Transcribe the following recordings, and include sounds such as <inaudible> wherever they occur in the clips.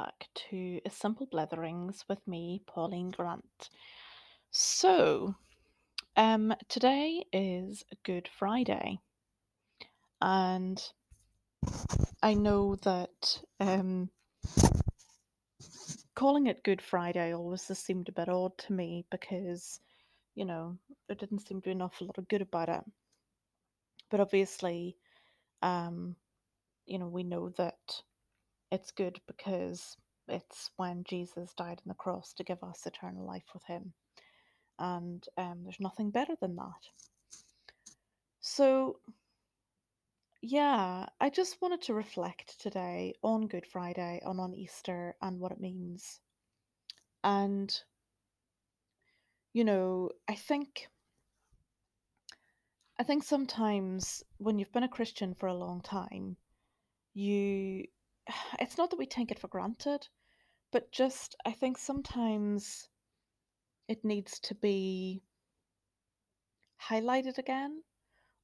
back to A Simple Bletherings with me, Pauline Grant. So, um, today is Good Friday, and I know that um, calling it Good Friday always just seemed a bit odd to me because, you know, there didn't seem to be an awful lot of good about it. But obviously, um, you know, we know that it's good because it's when Jesus died on the cross to give us eternal life with Him. And um, there's nothing better than that. So, yeah, I just wanted to reflect today on Good Friday and on Easter and what it means. And, you know, I think. I think sometimes when you've been a Christian for a long time, you <sighs> it's not that we take it for granted, but just I think sometimes it needs to be highlighted again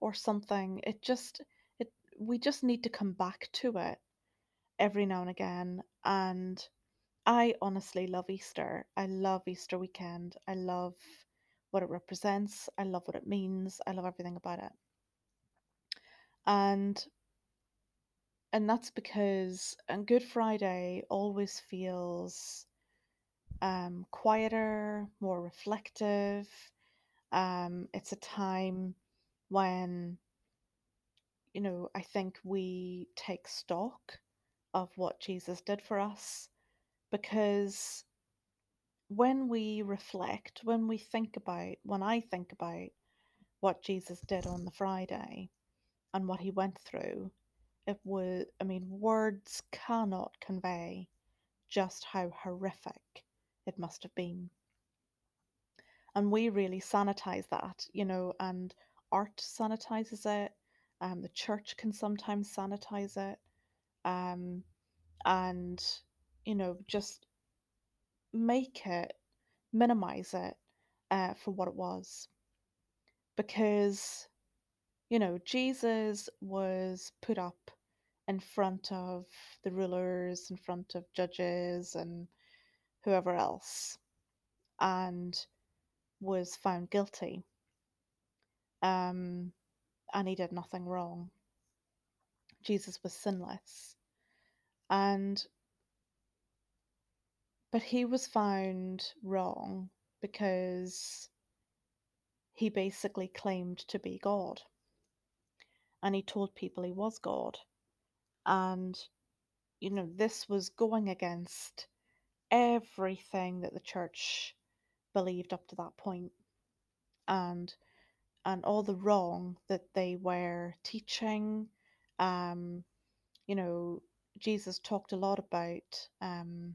or something. It just it we just need to come back to it every now and again and I honestly love Easter. I love Easter weekend. I love what it represents. I love what it means. I love everything about it. And and that's because and Good Friday always feels um, quieter, more reflective. Um, it's a time when, you know, I think we take stock of what Jesus did for us because when we reflect, when we think about, when I think about what Jesus did on the Friday and what he went through, it was, I mean, words cannot convey just how horrific it must have been. And we really sanitize that, you know, and art sanitizes it. Um, the church can sometimes sanitize it. Um, and, you know, just make it, minimize it uh, for what it was. Because, you know, Jesus was put up in front of the rulers, in front of judges, and whoever else, and was found guilty. Um, and he did nothing wrong. Jesus was sinless. And but he was found wrong because he basically claimed to be God. And he told people he was God. And you know, this was going against everything that the church believed up to that point and and all the wrong that they were teaching um you know jesus talked a lot about um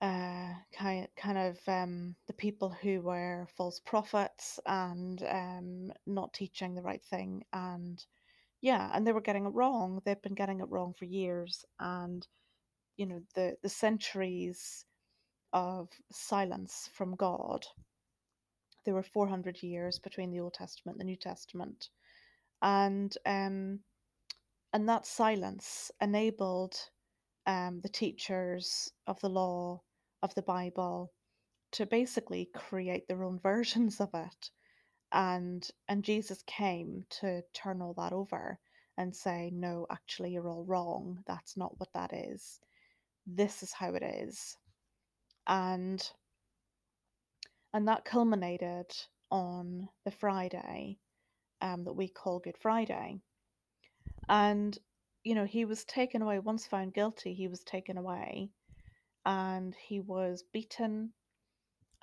uh kind kind of um the people who were false prophets and um not teaching the right thing and yeah and they were getting it wrong they've been getting it wrong for years and you know the the centuries of silence from God. There were 400 years between the Old Testament and the New Testament, and um, and that silence enabled um, the teachers of the law of the Bible to basically create their own <laughs> versions of it, and and Jesus came to turn all that over and say, no, actually, you're all wrong. That's not what that is. This is how it is and and that culminated on the Friday um, that we call Good Friday. And you know, he was taken away once found guilty. He was taken away, and he was beaten.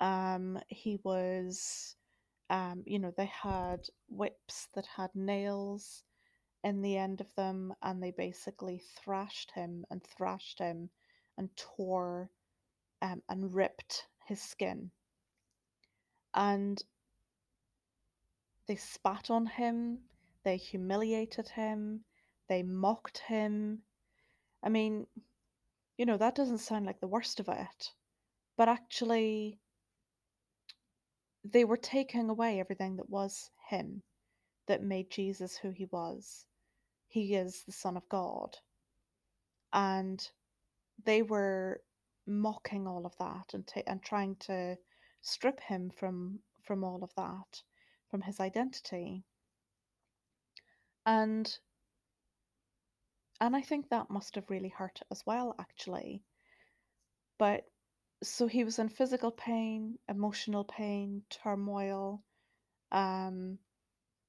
Um, he was, um, you know, they had whips that had nails in the end of them, and they basically thrashed him and thrashed him and tore um, and ripped his skin. And they spat on him, they humiliated him, they mocked him. I mean, you know, that doesn't sound like the worst of it, but actually, they were taking away everything that was him, that made Jesus who he was. He is the Son of God. And they were mocking all of that and ta- and trying to strip him from from all of that, from his identity. And and I think that must have really hurt as well, actually. But so he was in physical pain, emotional pain, turmoil, um,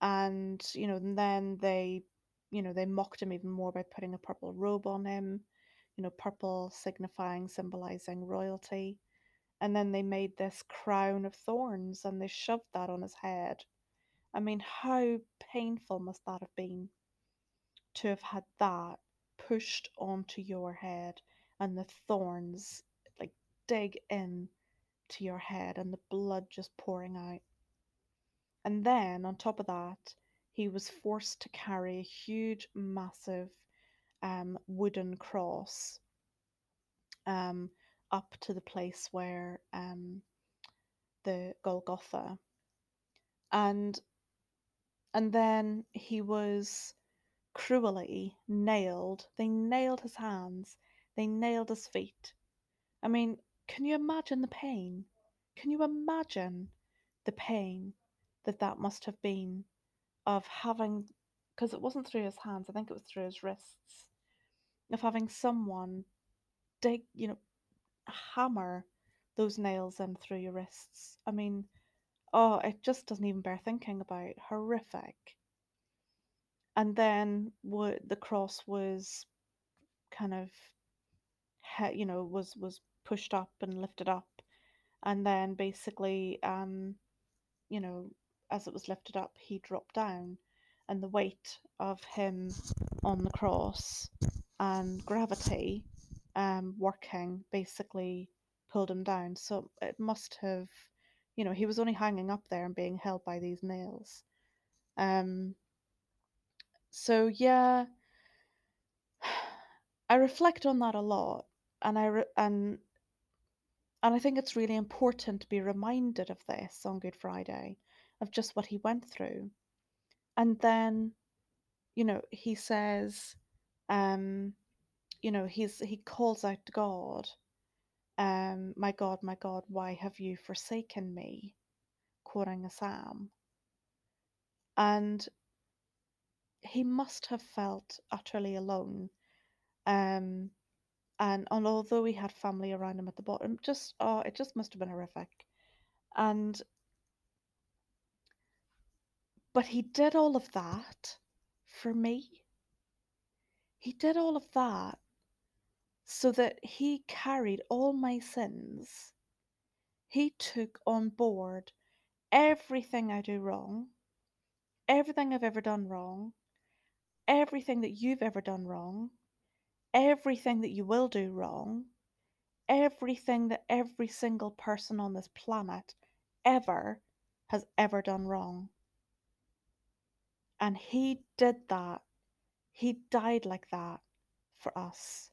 and you know, and then they, you know, they mocked him even more by putting a purple robe on him, you know, purple signifying, symbolizing royalty. And then they made this crown of thorns and they shoved that on his head. I mean, how painful must that have been to have had that pushed onto your head and the thorns dig in to your head and the blood just pouring out. And then on top of that, he was forced to carry a huge, massive um, wooden cross um, up to the place where um, the Golgotha, and and then he was cruelly nailed. They nailed his hands. They nailed his feet. I mean, can you imagine the pain? Can you imagine the pain that that must have been of having, because it wasn't through his hands, I think it was through his wrists, of having someone dig, you know, hammer those nails in through your wrists. I mean, oh, it just doesn't even bear thinking about. Horrific. And then what the cross was kind of, you know, was was pushed up and lifted up, and then basically, um, you know, as it was lifted up, he dropped down, and the weight of him on the cross and gravity um, working basically pulled him down. So it must have, you know, he was only hanging up there and being held by these nails. Um, so yeah, <sighs> I reflect on that a lot, and I re- and and I think it's really important to be reminded of this on Good Friday, of just what he went through, and then you know he says, um, you know he's he calls out to God, um, my God, my God, why have you forsaken me? Quoting a psalm, and he must have felt utterly alone. Um, and, and although he had family around him at the bottom, just oh, it just must have been horrific. And but he did all of that for me. He did all of that so that he carried all my sins. He took on board everything I do wrong, everything I've ever done wrong, everything that you've ever done wrong, everything that you will do wrong, everything that every single person on this planet ever has ever done wrong. And he did that. He died like that for us.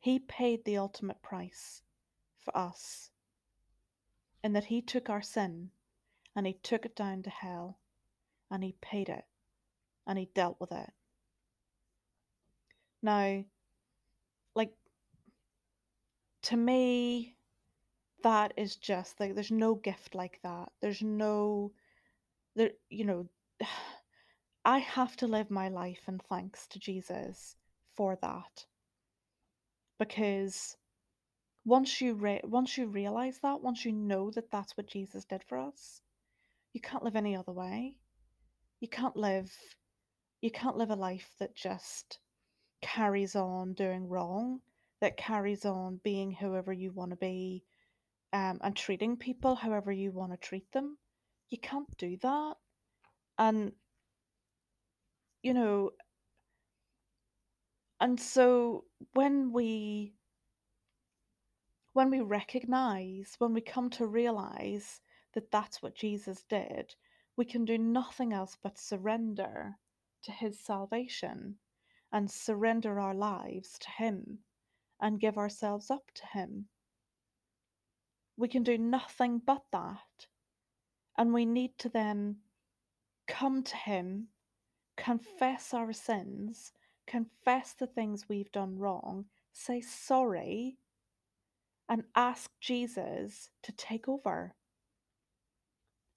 He paid the ultimate price for us. In that he took our sin and he took it down to hell and he paid it and he dealt with it. Now, like, to me, that is just like, there's no gift like that. There's no, there, you know, <sighs> I have to live my life in thanks to Jesus for that. Because once you re- once you realize that, once you know that that's what Jesus did for us, you can't live any other way. You can't live you can't live a life that just carries on doing wrong, that carries on being whoever you want to be, um, and treating people however you want to treat them. You can't do that. And you know, and so when we when we recognize, when we come to realize that that's what Jesus did, we can do nothing else but surrender to his salvation and surrender our lives to him and give ourselves up to him. We can do nothing but that. And we need to then come to him, confess our sins, confess the things we've done wrong, say sorry and ask Jesus to take over.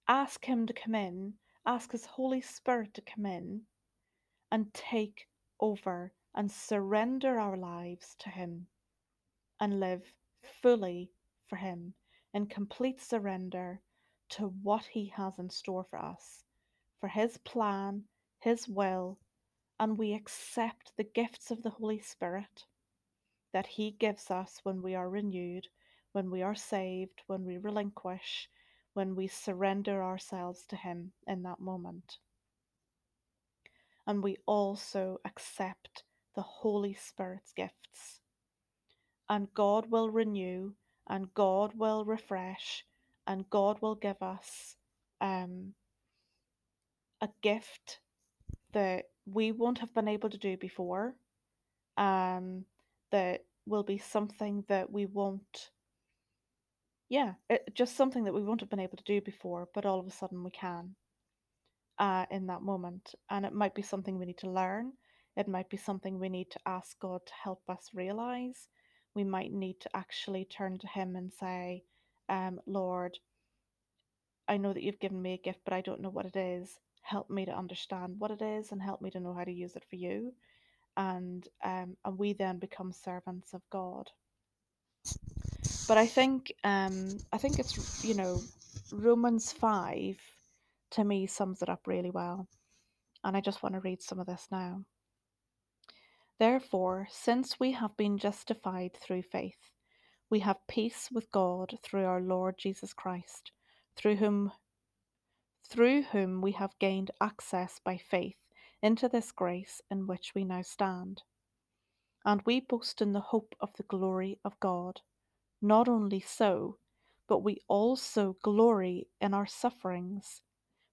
Ask Him to come in, ask His Holy Spirit to come in and take over and surrender our lives to Him and live fully for Him in complete surrender to what He has in store for us, for His plan, His will, and we accept the gifts of the Holy Spirit that He gives us when we are renewed, when we are saved, when we relinquish, when we surrender ourselves to Him in that moment. And we also accept the Holy Spirit's gifts. And God will renew, and God will refresh, and God will give us um, a gift that we won't have been able to do before. Um, that will be something that we won't yeah it, just something that we won't have been able to do before but all of a sudden we can uh, in that moment and it might be something we need to learn it might be something we need to ask god to help us realize we might need to actually turn to him and say um, lord i know that you've given me a gift but i don't know what it is help me to understand what it is and help me to know how to use it for you and um, and we then become servants of God. But I think um, I think it's you know Romans five to me sums it up really well, and I just want to read some of this now. Therefore, since we have been justified through faith, we have peace with God through our Lord Jesus Christ, through whom through whom we have gained access by faith into this grace in which we now stand and we boast in the hope of the glory of God. Not only so, but we also glory in our sufferings,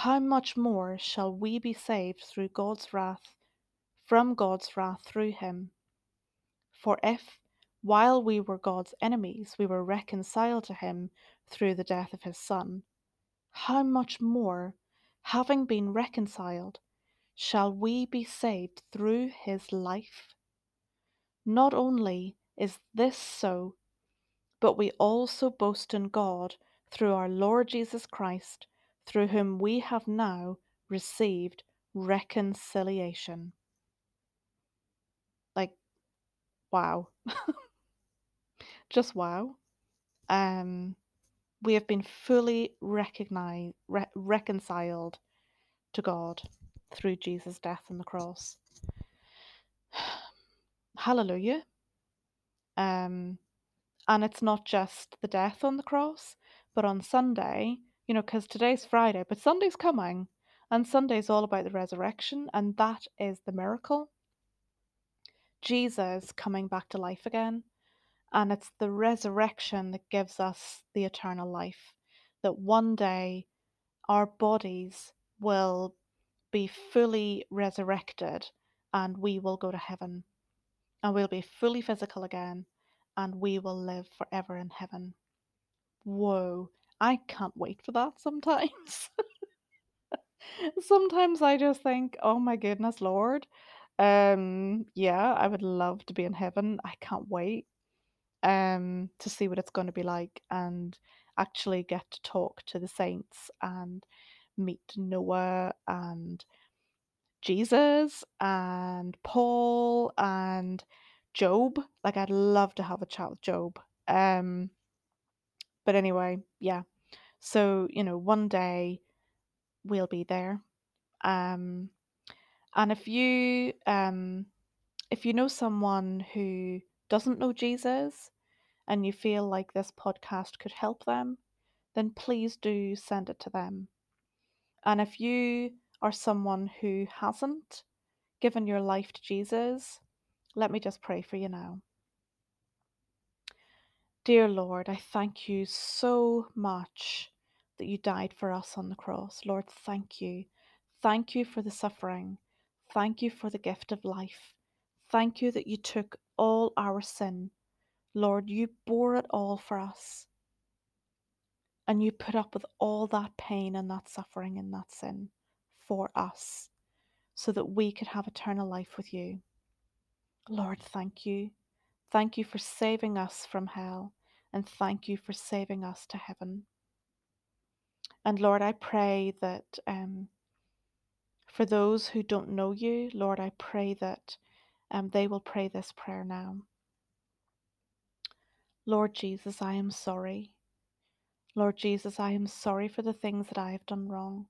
how much more shall we be saved through God's wrath, from God's wrath through him? For if, while we were God's enemies, we were reconciled to him through the death of his Son, how much more, having been reconciled, shall we be saved through his life? Not only is this so, but we also boast in God through our Lord Jesus Christ, through whom we have now received reconciliation. Like, wow. <laughs> Just wow. Um, we have been fully recognized, re- reconciled to God through Jesus' death on the cross. <sighs> Hallelujah. Um, and it's not just the death on the cross, but on Sunday, you know, because today's Friday, but Sunday's coming, and Sunday's all about the resurrection, and that is the miracle. Jesus coming back to life again, and it's the resurrection that gives us the eternal life. That one day our bodies will be fully resurrected and we will go to heaven and we'll be fully physical again and we will live forever in heaven. Whoa, I can't wait for that sometimes. <laughs> sometimes I just think, oh my goodness, Lord. Um, yeah, I would love to be in heaven. I can't wait um to see what it's going to be like and actually get to talk to the saints and meet Noah and Jesus and Paul and Job. Like I'd love to have a chat with Job. Um, but anyway, yeah. So you know, one day we'll be there. Um, and if you um, if you know someone who doesn't know Jesus and you feel like this podcast could help them, then please do send it to them. And if you are someone who hasn't given your life to Jesus, let me just pray for you now. Dear Lord, I thank you so much that you died for us on the cross. Lord, thank you. Thank you for the suffering. Thank you for the gift of life. Thank you that you took all our sin. Lord, you bore it all for us. And you put up with all that pain and that suffering and that sin for us so that we could have eternal life with you. Lord, thank you. Thank you for saving us from hell and thank you for saving us to heaven. And Lord, I pray that um, for those who don't know you, Lord, I pray that um, they will pray this prayer now. Lord Jesus, I am sorry. Lord Jesus, I am sorry for the things that I have done wrong,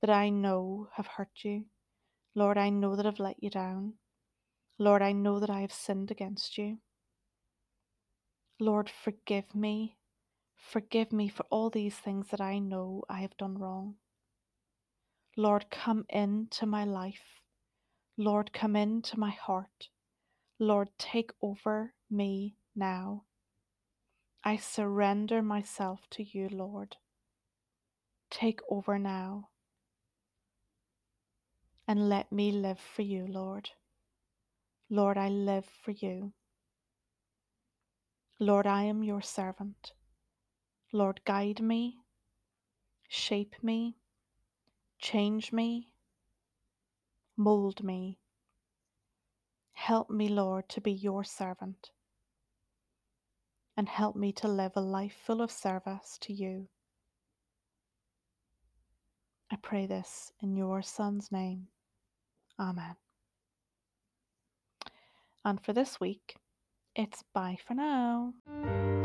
that I know have hurt you. Lord, I know that I've let you down. Lord, I know that I have sinned against you. Lord, forgive me. Forgive me for all these things that I know I have done wrong. Lord, come into my life. Lord, come into my heart. Lord, take over me now. I surrender myself to you, Lord. Take over now. And let me live for you, Lord. Lord, I live for you. Lord, I am your servant. Lord, guide me, shape me, change me, mold me. Help me, Lord, to be your servant. And help me to live a life full of service to you. I pray this in your Son's name. Amen. And for this week, it's bye for now.